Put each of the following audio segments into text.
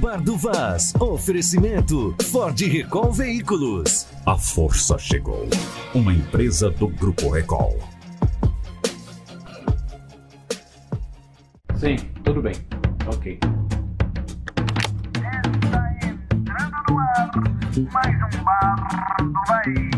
Bar do Vaz. Oferecimento Ford Recall Veículos. A força chegou. Uma empresa do Grupo Recall. Sim, tudo bem. Ok. Está entrando no ar mais um bar do Bahia.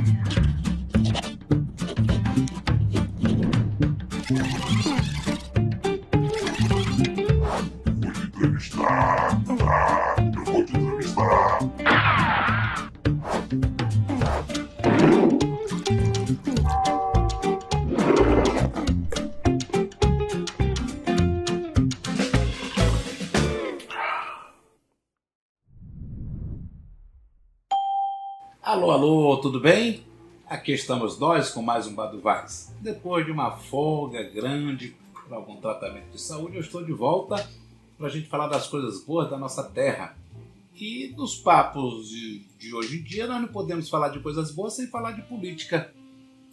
Alô, tudo bem? Aqui estamos nós com mais um Bado Vaz. Depois de uma folga grande por algum tratamento de saúde, eu estou de volta para a gente falar das coisas boas da nossa terra. E nos papos de, de hoje em dia, nós não podemos falar de coisas boas sem falar de política.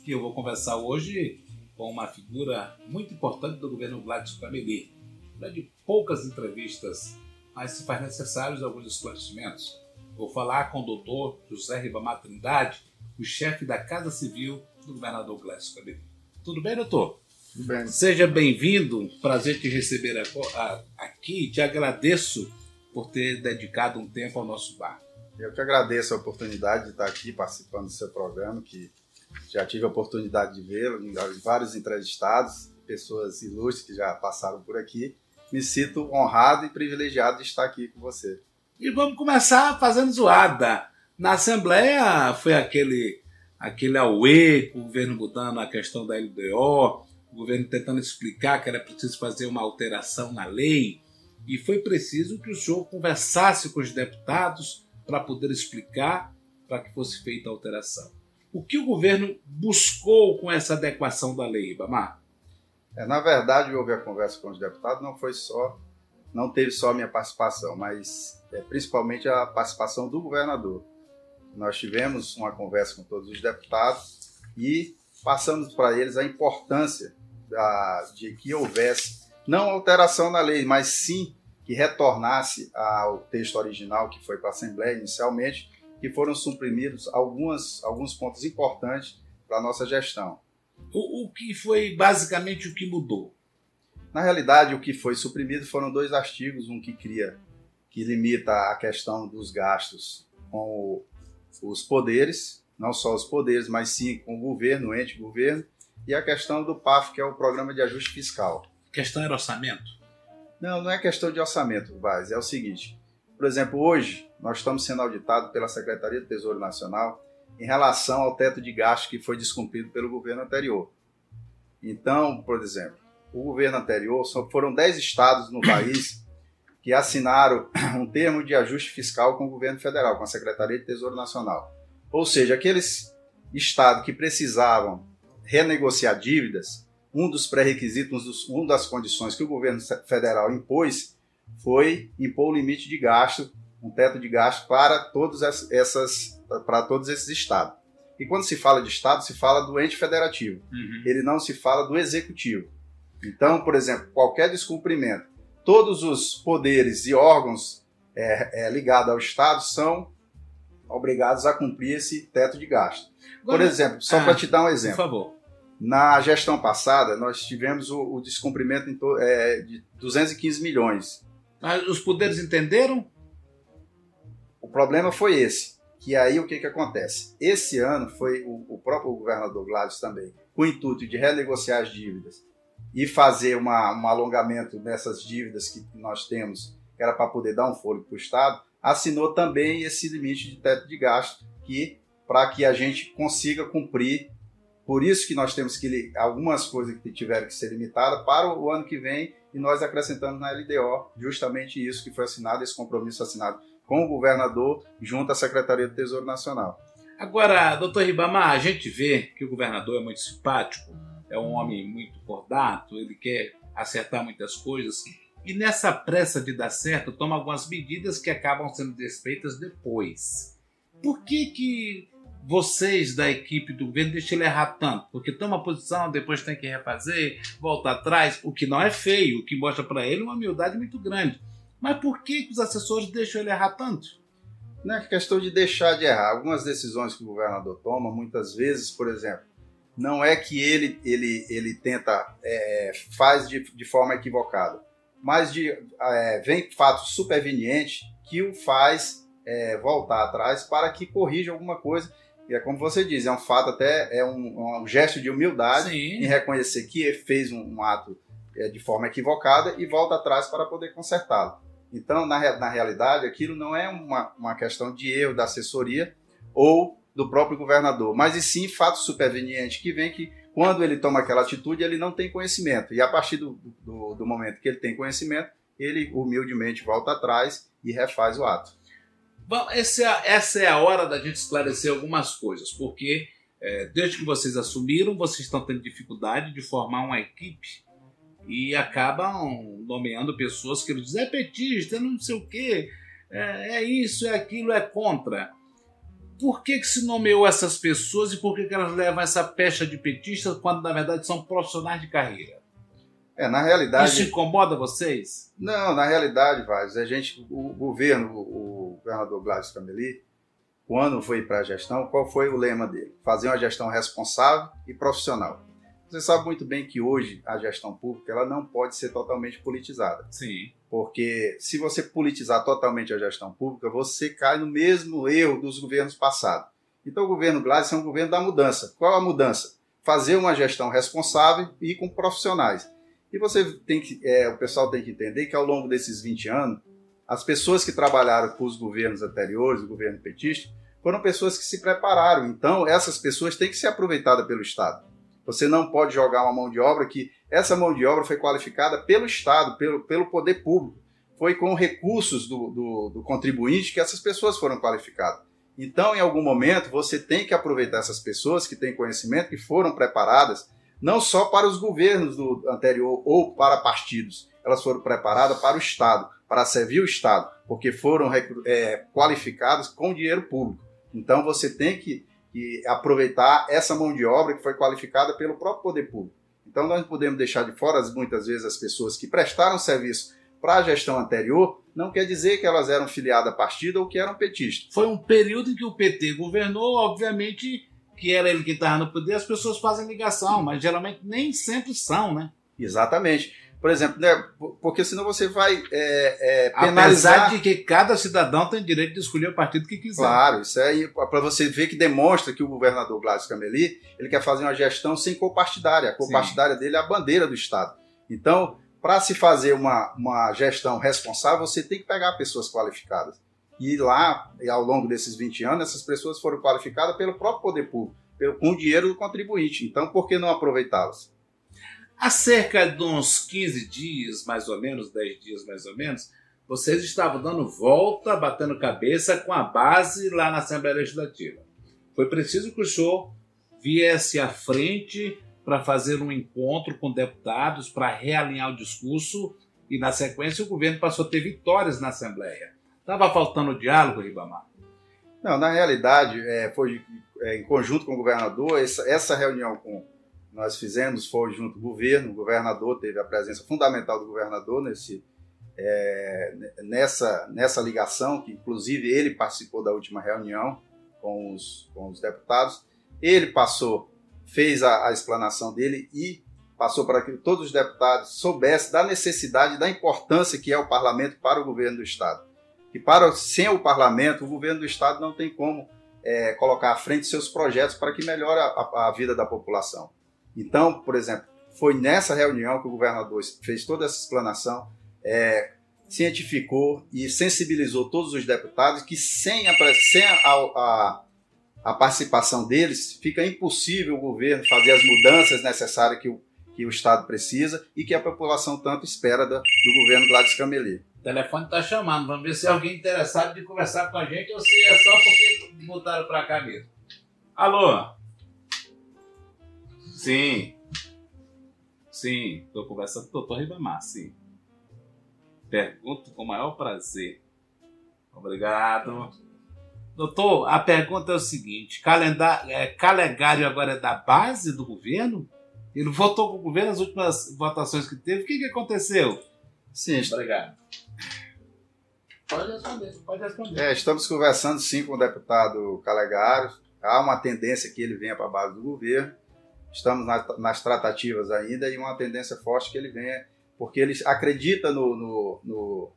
Que eu vou conversar hoje com uma figura muito importante do governo Gladys Cameli. É de poucas entrevistas, mas se faz necessários alguns esclarecimentos. Vou falar com o doutor José Ribamar Trindade, o chefe da Casa Civil do governador Cabelo. Tudo bem, doutor? Tudo bem. Seja bem-vindo, prazer te receber aqui. Te agradeço por ter dedicado um tempo ao nosso bar. Eu que agradeço a oportunidade de estar aqui participando do seu programa, que já tive a oportunidade de vê-lo em vários entrevistados, pessoas ilustres que já passaram por aqui. Me sinto honrado e privilegiado de estar aqui com você. E vamos começar fazendo zoada. Na Assembleia foi aquele, aquele auê, com o governo mudando a questão da LDO, o governo tentando explicar que era preciso fazer uma alteração na lei, e foi preciso que o senhor conversasse com os deputados para poder explicar para que fosse feita a alteração. O que o governo buscou com essa adequação da lei, Ibamar? É, na verdade, houve a conversa com os deputados, não foi só, não teve só a minha participação, mas principalmente a participação do governador. Nós tivemos uma conversa com todos os deputados e passamos para eles a importância da- de que houvesse não alteração na lei, mas sim que retornasse ao texto original que foi para a Assembleia inicialmente, que foram suprimidos algumas, alguns pontos importantes para a nossa gestão. O, o que foi basicamente o que mudou? Na realidade, o que foi suprimido foram dois artigos, um que cria, que limita a questão dos gastos com os poderes, não só os poderes, mas sim com o governo, o ente governo, e a questão do PAF, que é o Programa de Ajuste Fiscal. A questão era orçamento? Não, não é questão de orçamento, Vaz, é o seguinte. Por exemplo, hoje nós estamos sendo auditados pela Secretaria do Tesouro Nacional em relação ao teto de gasto que foi descumprido pelo governo anterior. Então, por exemplo, o governo anterior, só foram 10 estados no país que assinaram um termo de ajuste fiscal com o governo federal, com a Secretaria de Tesouro Nacional. Ou seja, aqueles estados que precisavam renegociar dívidas, um dos pré-requisitos, um uma das condições que o governo federal impôs foi impor o limite de gasto, um teto de gasto para todos ess- essas para todos esses estados. E quando se fala de estado, se fala do ente federativo. Ele não se fala do executivo. Então, por exemplo, qualquer descumprimento, todos os poderes e órgãos é, é, ligados ao estado são obrigados a cumprir esse teto de gasto. Por Agora, exemplo, só Ah, para te dar um por exemplo. favor. Na gestão passada, nós tivemos o, o descumprimento é, de 215 milhões. Mas os poderes entenderam? O problema foi esse. Que aí o que, que acontece? Esse ano foi o, o próprio governador Gladys também, com o intuito de renegociar as dívidas e fazer uma, um alongamento nessas dívidas que nós temos, que era para poder dar um fôlego para o Estado, assinou também esse limite de teto de gasto que para que a gente consiga cumprir. Por isso que nós temos que algumas coisas que tiveram que ser limitadas para o ano que vem e nós acrescentamos na LDO justamente isso que foi assinado, esse compromisso assinado com o governador junto à Secretaria do Tesouro Nacional. Agora, doutor Ribamar, a gente vê que o governador é muito simpático, é um homem muito cordato, ele quer acertar muitas coisas. E nessa pressa de dar certo, toma algumas medidas que acabam sendo desfeitas depois. Por que, que vocês da equipe do governo deixam ele errar tanto? Porque toma posição, depois tem que refazer, volta atrás, o que não é feio, o que mostra para ele uma humildade muito grande. Mas por que, que os assessores deixam ele errar tanto? Não é questão de deixar de errar. Algumas decisões que o governador toma, muitas vezes, por exemplo, não é que ele, ele, ele tenta, é, faz de, de forma equivocada, mas de, é, vem fato superveniente que o faz é, voltar atrás para que corrija alguma coisa. E é como você diz, é um fato até, é um, um gesto de humildade Sim. em reconhecer que fez um, um ato é, de forma equivocada e volta atrás para poder consertá-lo. Então, na, na realidade, aquilo não é uma, uma questão de erro da assessoria ou do próprio governador, mas e sim fato superveniente que vem que quando ele toma aquela atitude, ele não tem conhecimento. E a partir do, do, do momento que ele tem conhecimento, ele humildemente volta atrás e refaz o ato. Bom, essa é, a, essa é a hora da gente esclarecer algumas coisas, porque é, desde que vocês assumiram, vocês estão tendo dificuldade de formar uma equipe e acabam nomeando pessoas que dizem é petista, não sei o quê, é, é isso, é aquilo, é contra. Por que, que se nomeou essas pessoas e por que, que elas levam essa pecha de petistas quando na verdade são profissionais de carreira? É, na realidade. Isso incomoda vocês? Não, na realidade, Vaz, a gente, o governo, o governador Gladys Cameli, quando foi para a gestão, qual foi o lema dele? Fazer uma gestão responsável e profissional. Você sabe muito bem que hoje a gestão pública ela não pode ser totalmente politizada, Sim. porque se você politizar totalmente a gestão pública, você cai no mesmo erro dos governos passados. Então o governo Gladys é um governo da mudança. Qual a mudança? Fazer uma gestão responsável e com profissionais. E você tem que, é, o pessoal tem que entender que ao longo desses 20 anos, as pessoas que trabalharam com os governos anteriores, o governo petista, foram pessoas que se prepararam. Então, essas pessoas têm que ser aproveitadas pelo Estado. Você não pode jogar uma mão de obra que essa mão de obra foi qualificada pelo Estado, pelo, pelo poder público. Foi com recursos do, do, do contribuinte que essas pessoas foram qualificadas. Então, em algum momento, você tem que aproveitar essas pessoas que têm conhecimento, que foram preparadas, não só para os governos do anterior ou para partidos, elas foram preparadas para o Estado, para servir o Estado, porque foram é, qualificadas com dinheiro público. Então você tem que, que, aproveitar essa mão de obra que foi qualificada pelo próprio poder público. Então nós podemos deixar de fora muitas vezes as pessoas que prestaram serviço para a gestão anterior, não quer dizer que elas eram filiadas a partido ou que eram petistas. Foi um período em que o PT governou, obviamente que era ele que estava no poder, as pessoas fazem ligação, mas geralmente nem sempre são, né? Exatamente. Por exemplo, né, porque senão você vai é, é, penalizar. Apesar de que cada cidadão tem direito de escolher o partido que quiser. Claro, isso aí para você ver que demonstra que o governador Gladys Cameli ele quer fazer uma gestão sem cor partidária. A cor Sim. dele é a bandeira do Estado. Então, para se fazer uma, uma gestão responsável, você tem que pegar pessoas qualificadas. E lá, ao longo desses 20 anos, essas pessoas foram qualificadas pelo próprio poder público, pelo, com o dinheiro do contribuinte. Então, por que não aproveitá-las? Há cerca de uns 15 dias, mais ou menos, 10 dias mais ou menos, vocês estavam dando volta, batendo cabeça com a base lá na Assembleia Legislativa. Foi preciso que o senhor viesse à frente para fazer um encontro com deputados, para realinhar o discurso, e na sequência o governo passou a ter vitórias na Assembleia. Estava faltando diálogo, Ribamar? Não, na realidade, é, foi é, em conjunto com o governador, essa, essa reunião com nós fizemos foi junto com o governo, o governador teve a presença fundamental do governador nesse, é, nessa, nessa ligação, que inclusive ele participou da última reunião com os, com os deputados. Ele passou, fez a, a explanação dele e passou para que todos os deputados soubessem da necessidade, da importância que é o parlamento para o governo do Estado. Que para, sem o parlamento, o governo do Estado não tem como é, colocar à frente seus projetos para que melhore a, a vida da população. Então, por exemplo, foi nessa reunião que o governador fez toda essa explanação, é, cientificou e sensibilizou todos os deputados que sem, a, sem a, a, a, participação deles fica impossível o governo fazer as mudanças necessárias que o, que o Estado precisa e que a população tanto espera do, do governo Gladys Cameli. O telefone está chamando, vamos ver se é alguém interessado de conversar com a gente ou se é só porque mudaram para cá mesmo. Alô? Sim. Sim, estou conversando com o doutor Ribamar, sim. Pergunto com o maior prazer. Obrigado. Doutor, a pergunta é o seguinte: calendário, é, calendário agora é da base do governo? Ele votou com o governo nas últimas votações que teve. O que, que aconteceu? Sim, Obrigado. Pode responder, pode responder. É, estamos conversando sim com o deputado Calegaro. Há uma tendência que ele venha para a base do governo. Estamos na- nas tratativas ainda e uma tendência forte que ele venha, porque ele acredita no, no, no,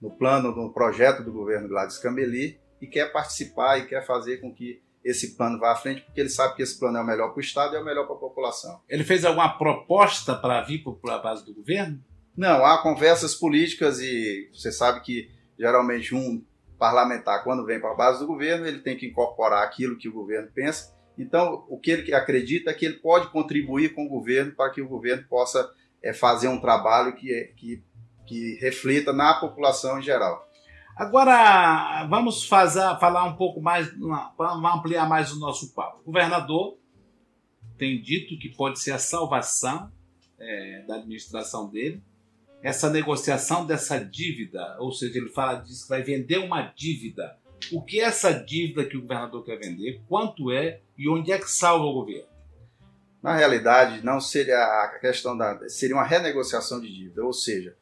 no plano, no projeto do governo Gladys Cambeli e quer participar e quer fazer com que esse plano vá à frente, porque ele sabe que esse plano é o melhor para o Estado e é o melhor para a população. Ele fez alguma proposta para vir para a base do governo? Não, há conversas políticas e você sabe que geralmente um parlamentar, quando vem para a base do governo, ele tem que incorporar aquilo que o governo pensa. Então, o que ele acredita é que ele pode contribuir com o governo para que o governo possa eh, fazer um trabalho que, é- que, que reflita na população em geral. Agora, vamos fazer, falar um pouco mais, vamos ampliar mais o nosso papo. O governador tem dito que pode ser a salvação eh, da administração dele, essa negociação dessa dívida, ou seja, ele fala disso vai vender uma dívida. O que é essa dívida que o governador quer vender? Quanto é e onde é que salva o governo? Na realidade, não seria a questão da. seria uma renegociação de dívida, ou seja,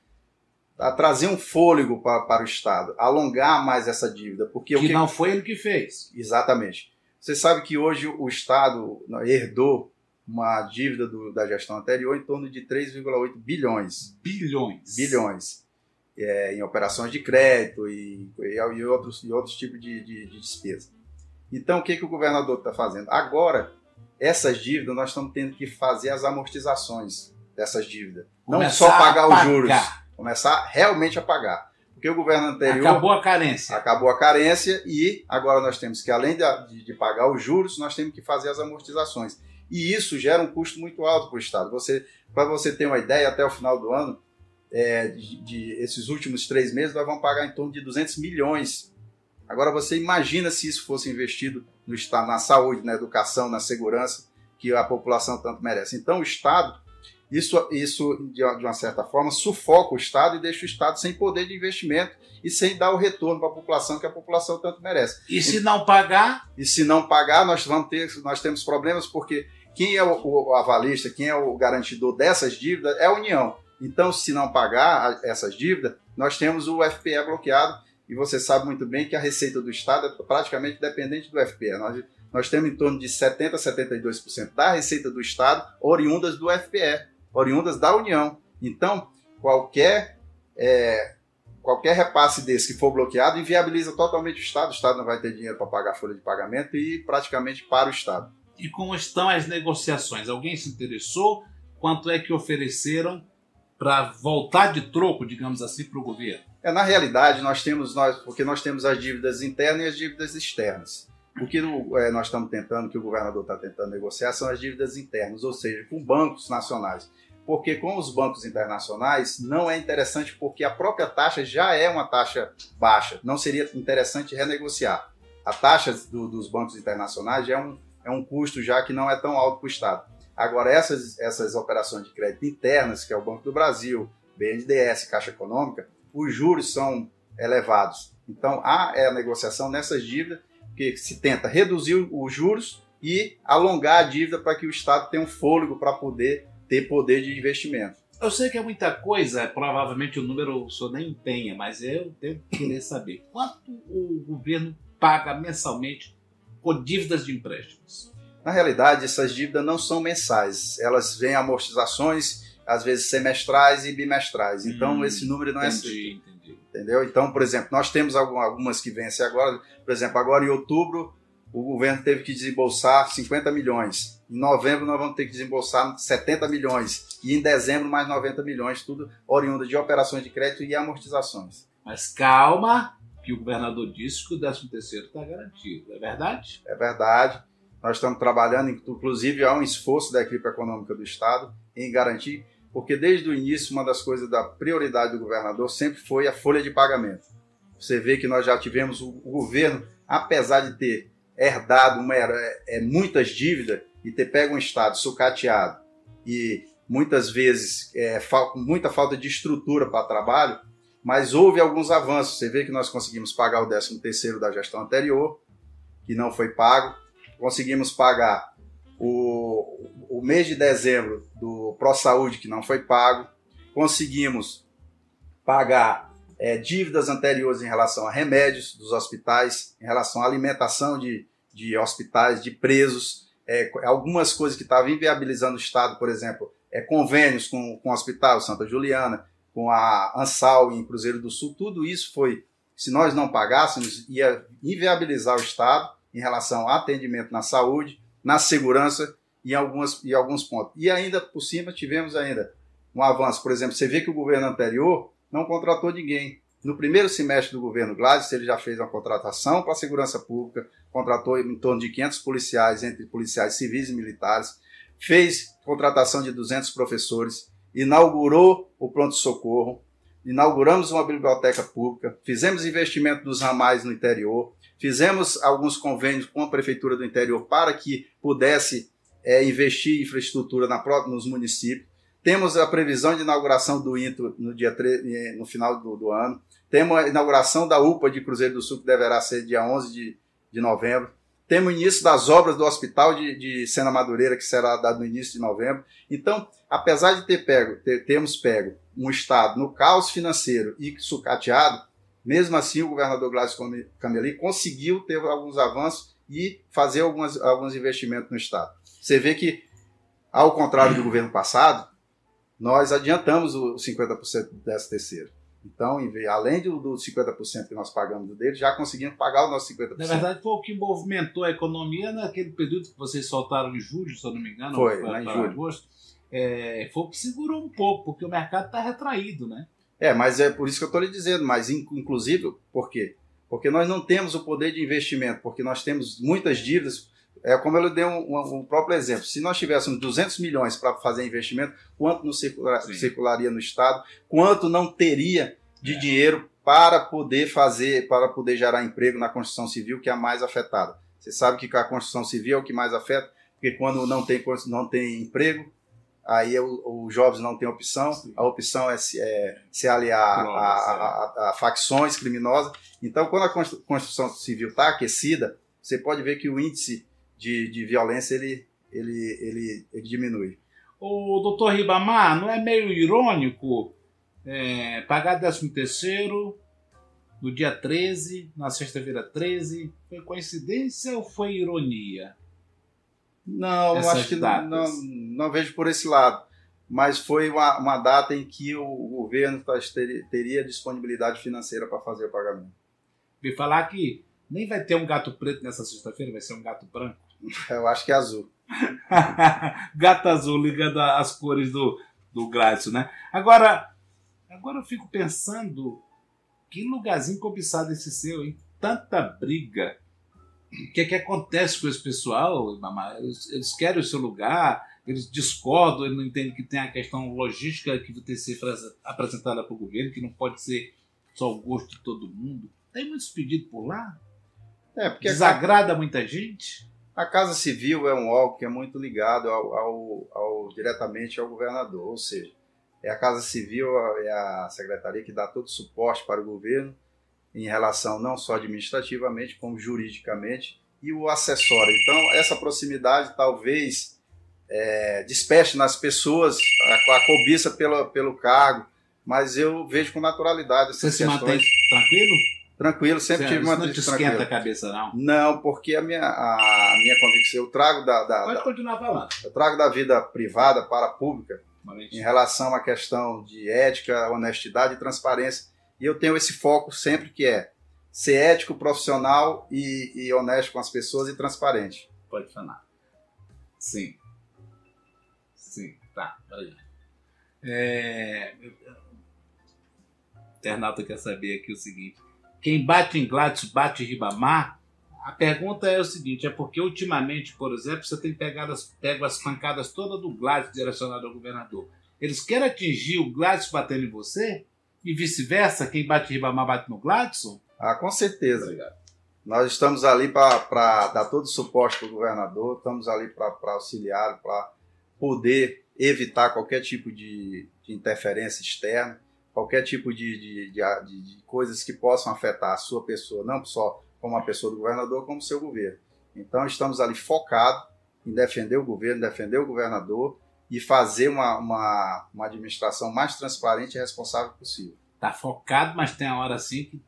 a trazer um fôlego para, para o Estado, alongar mais essa dívida, porque o que que não foi ele que fez. Exatamente. Você sabe que hoje o Estado herdou uma dívida do- da gestão anterior em torno de 3,8 bilhões. Bilhões. Bilhões. É, em operações de crédito e, e, outros, e outros tipos de, de, de despesa. Então, o que, que o governador está fazendo? Agora, essas dívidas, nós estamos tendo que fazer as amortizações dessas dívidas. Não Começar só pagar os juros, começar realmente a pagar. Porque o governo anterior Acabou a carência. acabou a carência e agora nós temos que, além de, de pagar os juros, nós temos que fazer as amortizações. E isso gera um custo muito alto para o Estado. Você, para você ter uma ideia, até o final do ano, é, de, de esses últimos três meses, nós vamos pagar em torno de 200 milhões. Agora você imagina se isso fosse investido no Estado, na saúde, na educação, na segurança, que a população tanto merece. Então o Estado, isso, isso de uma certa forma, sufoca o Estado e deixa o Estado sem poder de investimento e sem dar o retorno para a população que a população tanto merece. E se não pagar, E se não pagar, nós vamos ter, nós temos problemas porque quem é o, o avalista, quem é o garantidor dessas dívidas é a União. Então, se não pagar essas dívidas, nós temos o FPE bloqueado e você sabe muito bem que a receita do Estado é praticamente dependente do FPE. Nós, nós temos em torno de 70% a 72% da receita do Estado oriundas do FPE, oriundas da União. Então, qualquer é, qualquer repasse desse que for bloqueado inviabiliza totalmente o Estado. O Estado não vai ter dinheiro para pagar a folha de pagamento e praticamente para o Estado. e como estão as negociações? Alguém se interessou? Quanto é que ofereceram para voltar de troco, digamos assim, para o governo? É, na realidade, nós temos nós, porque nós temos as dívidas internas e as dívidas externas. O que é, nós estamos tentando, que o governador está tentando negociar, são as dívidas internas, ou seja, com bancos nacionais. Porque com os bancos internacionais não é interessante, porque a própria taxa já é uma taxa baixa. Não seria interessante renegociar. A taxa do- dos bancos internacionais é um, é um custo já que não é tão alto para o Estado. Agora, essas, essas operações de crédito internas, que é o Banco do Brasil, BNDES, Caixa Econômica, os juros são elevados. Então, há é, a negociação nessas dívidas, que se tenta reduzir os juros e alongar a dívida para que o Estado tenha um fôlego para poder ter poder de investimento. Eu sei que é muita coisa, provavelmente o número o senhor nem empenha, mas eu tenho que querer saber. Quanto o governo paga mensalmente por dívidas de empréstimos? Na realidade, essas dívidas não são mensais, elas vêm amortizações, às vezes semestrais e bimestrais. Então, Hum, esse número não é Entendi, entendi. entendeu? Então, por exemplo, nós temos algum- algumas que vencem agora. Por exemplo, agora em outubro, o governo teve que desembolsar 50 milhões. Em novembro, nós vamos ter que desembolsar 70 milhões. E em dezembro, mais 90 milhões, tudo oriundo de operações de crédito e amortizações. Mas calma, que o governador disse que o 13 terceiro está garantido, é verdade? É verdade. Nós estamos trabalhando, inclusive, há um esforço da equipe econômica do Estado em garantir, porque desde o início, uma das coisas da prioridade do governador sempre foi a folha de pagamento. Você vê que nós já tivemos o, governo, apesar de ter herdado uma, é, é, muitas dívidas e ter pego um Estado sucateado e muitas vezes é, fal- muita falta de estrutura para trabalho, mas houve alguns avanços. Você vê que nós conseguimos pagar o 13 terceiro da gestão anterior, que não foi pago. Conseguimos pagar o, o mês de dezembro do ProSaúde, que não foi pago. Conseguimos pagar é, dívidas anteriores em relação a remédios dos hospitais, em relação à alimentação de, de hospitais, de presos, é, algumas coisas que estavam inviabilizando o Estado, por exemplo, é, convênios com, com o Hospital Santa Juliana, com a Ansal em Cruzeiro do Sul, tudo isso foi, se nós não pagássemos, ia inviabilizar o Estado em relação ao atendimento na saúde, na segurança e algumas, em alguns pontos. E ainda por cima tivemos ainda um avanço, por exemplo, você vê que o governo anterior não contratou ninguém. No primeiro semestre do governo Gladys, ele já fez uma contratação para a segurança pública, contratou em torno de 500 policiais, entre policiais civis e militares, fez contratação de 200 professores, inaugurou o pronto-socorro, inauguramos uma biblioteca pública, fizemos investimento dos ramais no interior, fizemos alguns convênios com a prefeitura do interior para que pudesse é, investir em infraestrutura na, nos municípios. Temos a previsão de inauguração do INTO no, dia 3, eh, no final do, do, ano. Temos a inauguração da UPA de Cruzeiro do Sul, que deverá ser dia 11 de, de novembro. Temos o início das obras do Hospital de, de Sena Madureira, que será dado no início de novembro. Então, apesar de ter pego, ter, termos pego um Estado no caos financeiro e sucateado, mesmo assim o governador Gladys Cameli conseguiu ter alguns avanços e fazer algumas, alguns investimentos no Estado. Você vê que, ao contrário do governo passado, nós adiantamos os 50% do 13 terceiro. Então, além do, do 50% que nós pagamos dele, já conseguimos pagar o nosso 50%. Na verdade, foi o que movimentou a economia naquele período que vocês soltaram em julho, se eu não me engano. Foi, lá em julho. Agosto. É, foi o que segurou um pouco, porque o mercado está retraído, né? É, mas é por isso que eu estou lhe dizendo, mas inclusive, por quê? Porque nós não temos o poder de investimento, porque nós temos muitas dívidas é como eu dei um, um, um, próprio exemplo. Se nós tivéssemos 200 milhões para fazer investimento, quanto não circula, circularia no Estado? Quanto não teria de é. dinheiro para poder fazer, para poder gerar emprego na construção civil, que é a mais afetada? Você sabe que a construção civil é o que mais afeta, porque quando não tem, não tem emprego, aí os jovens não têm opção, Sim. a opção é se, é, se aliar Pronto, a, a, a, facções criminosas. Então, quando a construção civil está aquecida, você pode ver que o índice de, de violência ele, ele, ele, ele diminui. O doutor Ribamar, não é meio irônico é, pagar 13 terceiro no dia 13, na sexta-feira 13? Foi coincidência ou foi ironia? Não, acho que não, não, não, vejo por esse lado. Mas foi uma, uma data em que o governo teria, teria disponibilidade financeira para fazer o pagamento. Vi falar que nem vai ter um gato preto nessa sexta-feira, vai ser um gato branco. Eu acho que é azul. Gato azul ligando as cores do, do Gladson, né? Agora, agora eu fico pensando que lugarzinho cobiçado esse seu, hein? Tanta briga. O que é que acontece com esse pessoal, Eles, eles querem o seu lugar, eles discordam, eles não entendem que tem a questão logística que vai ter que ser apresentada para o governo, que não pode ser só o gosto de todo mundo. Tem muitos pedidos por lá? É, porque Desagrada muita gente? A Casa Civil é um órgão que é muito ligado ao, ao, ao, diretamente ao governador, ou seja, é a Casa Civil, é a secretaria que dá todo o suporte para o governo em relação não só administrativamente, como juridicamente, e o acessório. Então, essa proximidade talvez é, despeste nas pessoas a, a cobiça pelo, pelo cargo, mas eu vejo com naturalidade essas Você questões. se mantém tranquilo? Tranquilo, sempre tive uma Não te esquenta a cabeça, não? Não, porque a minha, a minha convicção, eu trago da, da. Pode da, continuar falando. Eu trago da vida privada para a pública em relação à questão de ética, honestidade e transparência. E eu tenho esse foco sempre que é ser ético, profissional e, e honesto com as pessoas e transparente. Pode falar. Sim. Sim, tá. Peraí. É... O internauta quer saber aqui o seguinte quem bate em Gladys bate em Ribamar, a pergunta é o seguinte: é porque ultimamente, por exemplo, você tem pegado as, pego as pancadas todas do Gladys direcionado ao governador. Eles querem atingir o Gladys batendo em você? E vice-versa? Quem bate Ribamar bate no Gladson? Ah, com certeza. Obrigado. Nós estamos ali para dar todo o suporte para o governador, estamos ali para auxiliar, para poder evitar qualquer tipo de, de interferência externa qualquer tipo de, de, de, coisas que possam afetar a sua pessoa, não só como a pessoa do governador, como o seu governo. Então, estamos ali focados em defender o governo, defender o governador e fazer uma, uma, uma administração mais transparente e responsável possível. tá focado, mas tem a hora assim que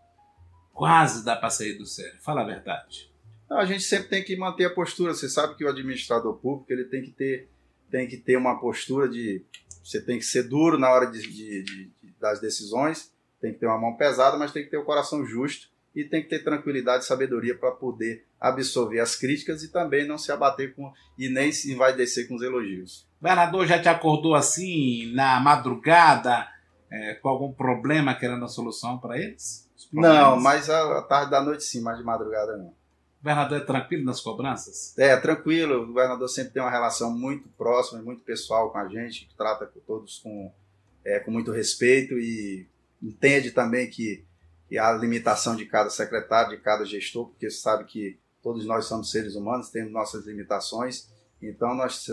quase dá para sair do sério. Fala a verdade. Não, a gente sempre tem que manter a postura. Você sabe que o administrador público ele tem que ter, tem que ter uma postura de. Você tem que ser duro na hora de, de, de, das decisões, tem que ter uma mão pesada, mas tem que ter o coração justo e tem que ter tranquilidade e sabedoria para poder absorver as críticas e também não se abater com e nem se vai descer com os elogios. O governador já te acordou assim na madrugada é, com algum problema querendo a solução para eles? Não, mas à tarde da noite sim, mas de madrugada não. O governador é tranquilo nas cobranças? É, tranquilo. O governador sempre tem uma relação muito próxima e muito pessoal com a gente, que trata todos com, é, com muito respeito e entende também que, que a limitação de cada secretário, de cada gestor, porque sabe que todos nós somos seres humanos, temos nossas limitações, então nós,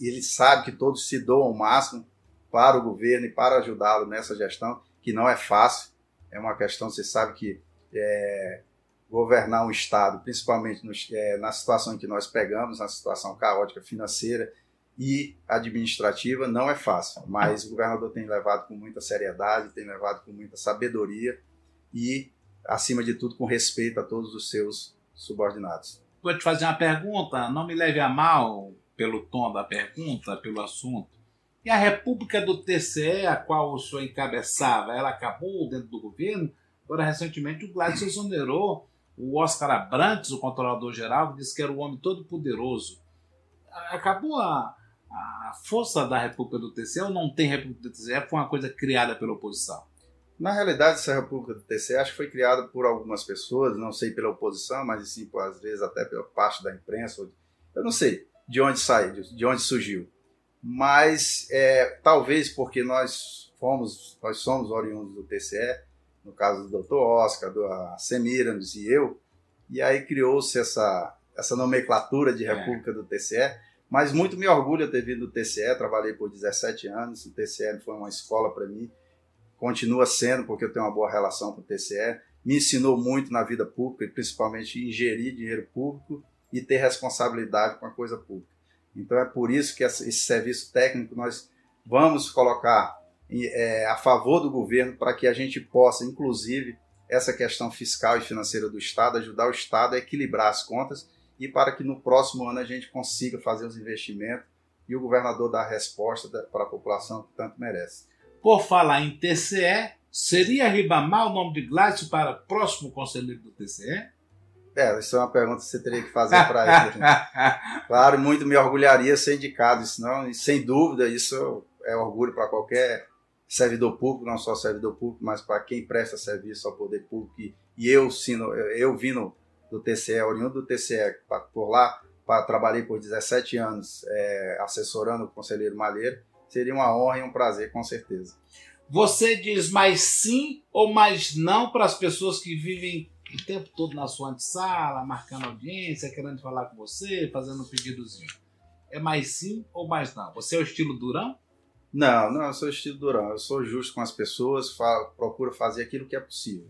ele sabe que todos se doam ao máximo para o governo e para ajudá-lo nessa gestão, que não é fácil, é uma questão, você sabe que é, governar um Estado, principalmente no, é, na situação em que nós pegamos, na situação caótica financeira e administrativa, não é fácil, mas o governador tem levado com muita seriedade, tem levado com muita sabedoria e, acima de tudo, com respeito a todos os seus subordinados. Vou te fazer uma pergunta, não me leve a mal pelo tom da pergunta, pelo assunto. E a República do TCE, a qual o senhor encabeçava, ela acabou dentro do governo? Agora, recentemente, o Gladys exonerou o Oscar Abrantes, o controlador-geral, que disse que era o homem todo poderoso. Acabou a, a força da República do TCE ou não tem República do TCE? Foi uma coisa criada pela oposição? Na realidade, essa República do TCE acho que foi criada por algumas pessoas, não sei pela oposição, mas sim, às vezes, até pela parte da imprensa. Eu não sei de onde saiu, de onde surgiu. Mas é, talvez porque nós fomos, nós somos oriundos do TCE, no caso do Dr. Oscar, do Semiramis e eu, e aí criou-se essa, essa nomenclatura de é. República é. do TCE, mas muito me orgulho ter vindo do TCE, trabalhei por 17 anos, o TCE foi uma escola para mim, continua sendo, porque eu tenho uma boa relação com o TCE, me ensinou muito na vida pública, principalmente em gerir dinheiro público e ter responsabilidade com a coisa pública. Então é por isso que esse serviço técnico nós vamos colocar é, a favor do governo para que a gente possa, inclusive, essa questão fiscal e financeira do Estado, ajudar o Estado a equilibrar as contas e para que no próximo ano a gente consiga fazer os investimentos e o governador dar a resposta para a população que tanto merece. Por falar em TCE, seria Ribamar o nome de Gladys para próximo conselheiro do TCE? É, isso é uma pergunta que você teria que fazer para ele. claro, muito me orgulharia ser indicado, isso não, e sem dúvida, isso é orgulho para qualquer servidor público, não só servidor público, mas para quem presta serviço ao poder público. E, e eu, sino, eu vindo do TCE, oriundo do TCE, por lá, pra, trabalhei por 17 anos é, assessorando o conselheiro Malheiro, seria uma honra e um prazer, com certeza. Você diz mais sim ou mais não para as pessoas que vivem o tempo todo na sua antessala, marcando audiência, querendo falar com você, fazendo um pedidozinho? É mais sim ou mais não? Você é o estilo durão? Não, não, eu sou estilo durão. Eu sou justo com as pessoas, falo, procuro fazer aquilo que é possível,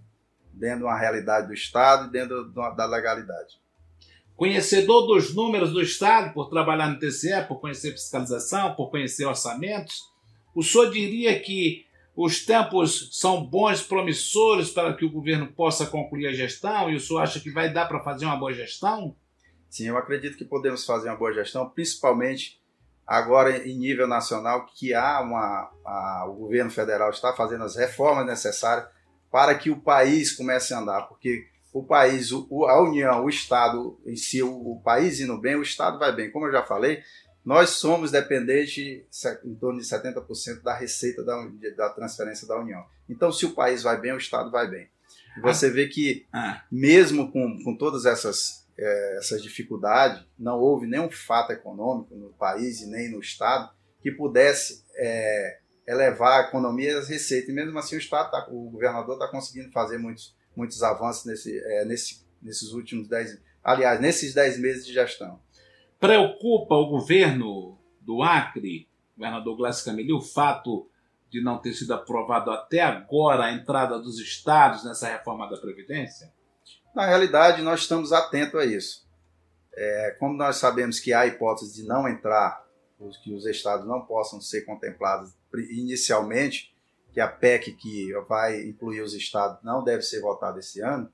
dentro de uma realidade do Estado e dentro da legalidade. Conhecedor dos números do Estado, por trabalhar no TCE, por conhecer fiscalização, por conhecer orçamentos, o senhor diria que os tempos são bons, promissores para que o governo possa concluir a gestão e o senhor acha que vai dar para fazer uma boa gestão? Sim, eu acredito que podemos fazer uma boa gestão, principalmente agora em nível nacional, que há uma, a, o governo federal está fazendo as reformas necessárias para que o país comece a andar, porque o país, o, a União, o Estado em si, o, o, país indo bem, o Estado vai bem. Como eu já falei, nós somos dependentes em torno de 70% da receita da, da transferência da União. Então, se o país vai bem, o Estado vai bem. Você vê que, ah. mesmo com, com todas essas, é, essas dificuldades, não houve nenhum fato econômico no país e nem no Estado que pudesse é, elevar a economia e as receitas. E mesmo assim, o Estado, tá, o governador está conseguindo fazer muitos muitos avanços nesse, é, nesse, nesses últimos dez, aliás, nesses dez meses de gestão. Preocupa o governo do Acre, governador Glácio Cameli, o fato de não ter sido aprovado até agora a entrada dos estados nessa reforma da Previdência? Na realidade, nós estamos atentos a isso. É, como nós sabemos que há hipótese de não entrar, que os estados não possam ser contemplados inicialmente, que a PEC que vai incluir os estados não deve ser votada esse ano,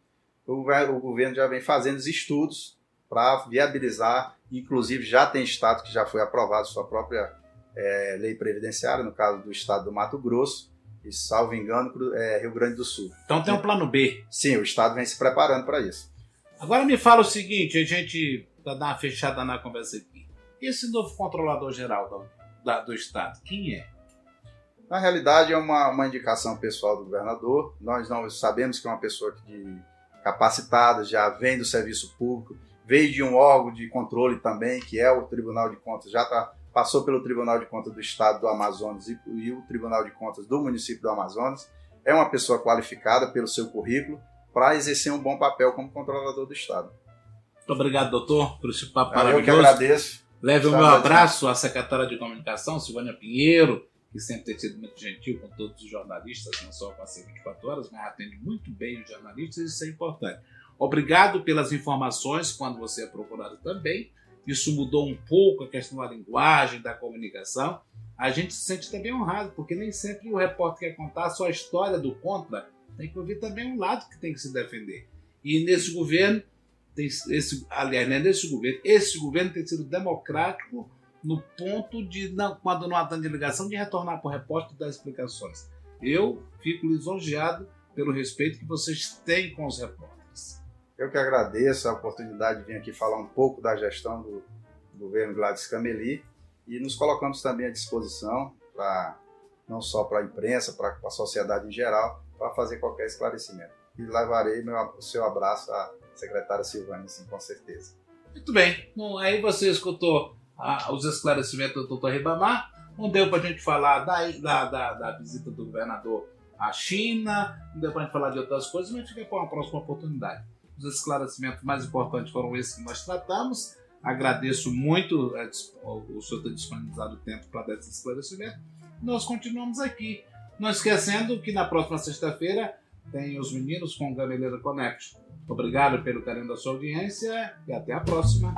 o governo já vem fazendo os estudos para viabilizar, inclusive já tem estado que já foi aprovado sua própria é, lei previdenciária, no caso do estado do Mato Grosso, e salvo engano, é, Rio Grande do Sul. Então tem um plano B. Sim, o estado vem se preparando para isso. Agora me fala o seguinte, a gente, para dar uma fechada na conversa aqui, esse novo controlador geral do, da, do estado, quem é? Na realidade, é uma, uma indicação pessoal do governador. Nós não sabemos que é uma pessoa que, capacitada, já vem do serviço público, veio de um órgão de controle também, que é o Tribunal de Contas, já tá, passou pelo Tribunal de Contas do Estado do Amazonas e, e o Tribunal de Contas do município do Amazonas. É uma pessoa qualificada pelo seu currículo para exercer um bom papel como controlador do Estado. Muito obrigado, doutor, por esse papo Eu que maravilhoso. agradeço. Leve o meu abraço à secretária de comunicação, Silvânia Pinheiro, que sempre tem sido muito gentil com todos os jornalistas, não só com a C24 Horas, mas atende muito bem os jornalistas, isso é importante. Obrigado pelas informações quando você é procurado também. Isso mudou um pouco a questão da linguagem, da comunicação. A gente se sente também honrado, porque nem sempre o repórter quer contar só a história do contra, tem que ouvir também um lado que tem que se defender. E nesse governo, tem esse, aliás, não é nesse governo, esse governo tem sido democrático no ponto de, não, quando não há tanta ligação, de retornar para o repórter e dar explicações. Eu fico lisonjeado pelo respeito que vocês têm com os repórteres. Eu que agradeço a oportunidade de vir aqui falar um pouco da gestão do governo Gladys Cameli e nos colocamos também à disposição para não só para a imprensa, para a sociedade em geral, para fazer qualquer esclarecimento. E levarei meu, o seu abraço à secretária Silvânia, sim, com certeza. Muito bem. Bom, aí você escutou os esclarecimentos do doutor Ribamar. Não deu para a gente falar da, da, da, da visita do governador à China, não deu para a gente falar de outras coisas, mas fica para uma próxima oportunidade. Os esclarecimentos mais importantes foram esses que nós tratamos. Agradeço muito o senhor ter disponibilizado o tempo para dar esse esclarecimento. Nós continuamos aqui. Não esquecendo que na próxima sexta-feira tem os meninos com o Gameleira Connect. Obrigado pelo carinho da sua audiência e até a próxima.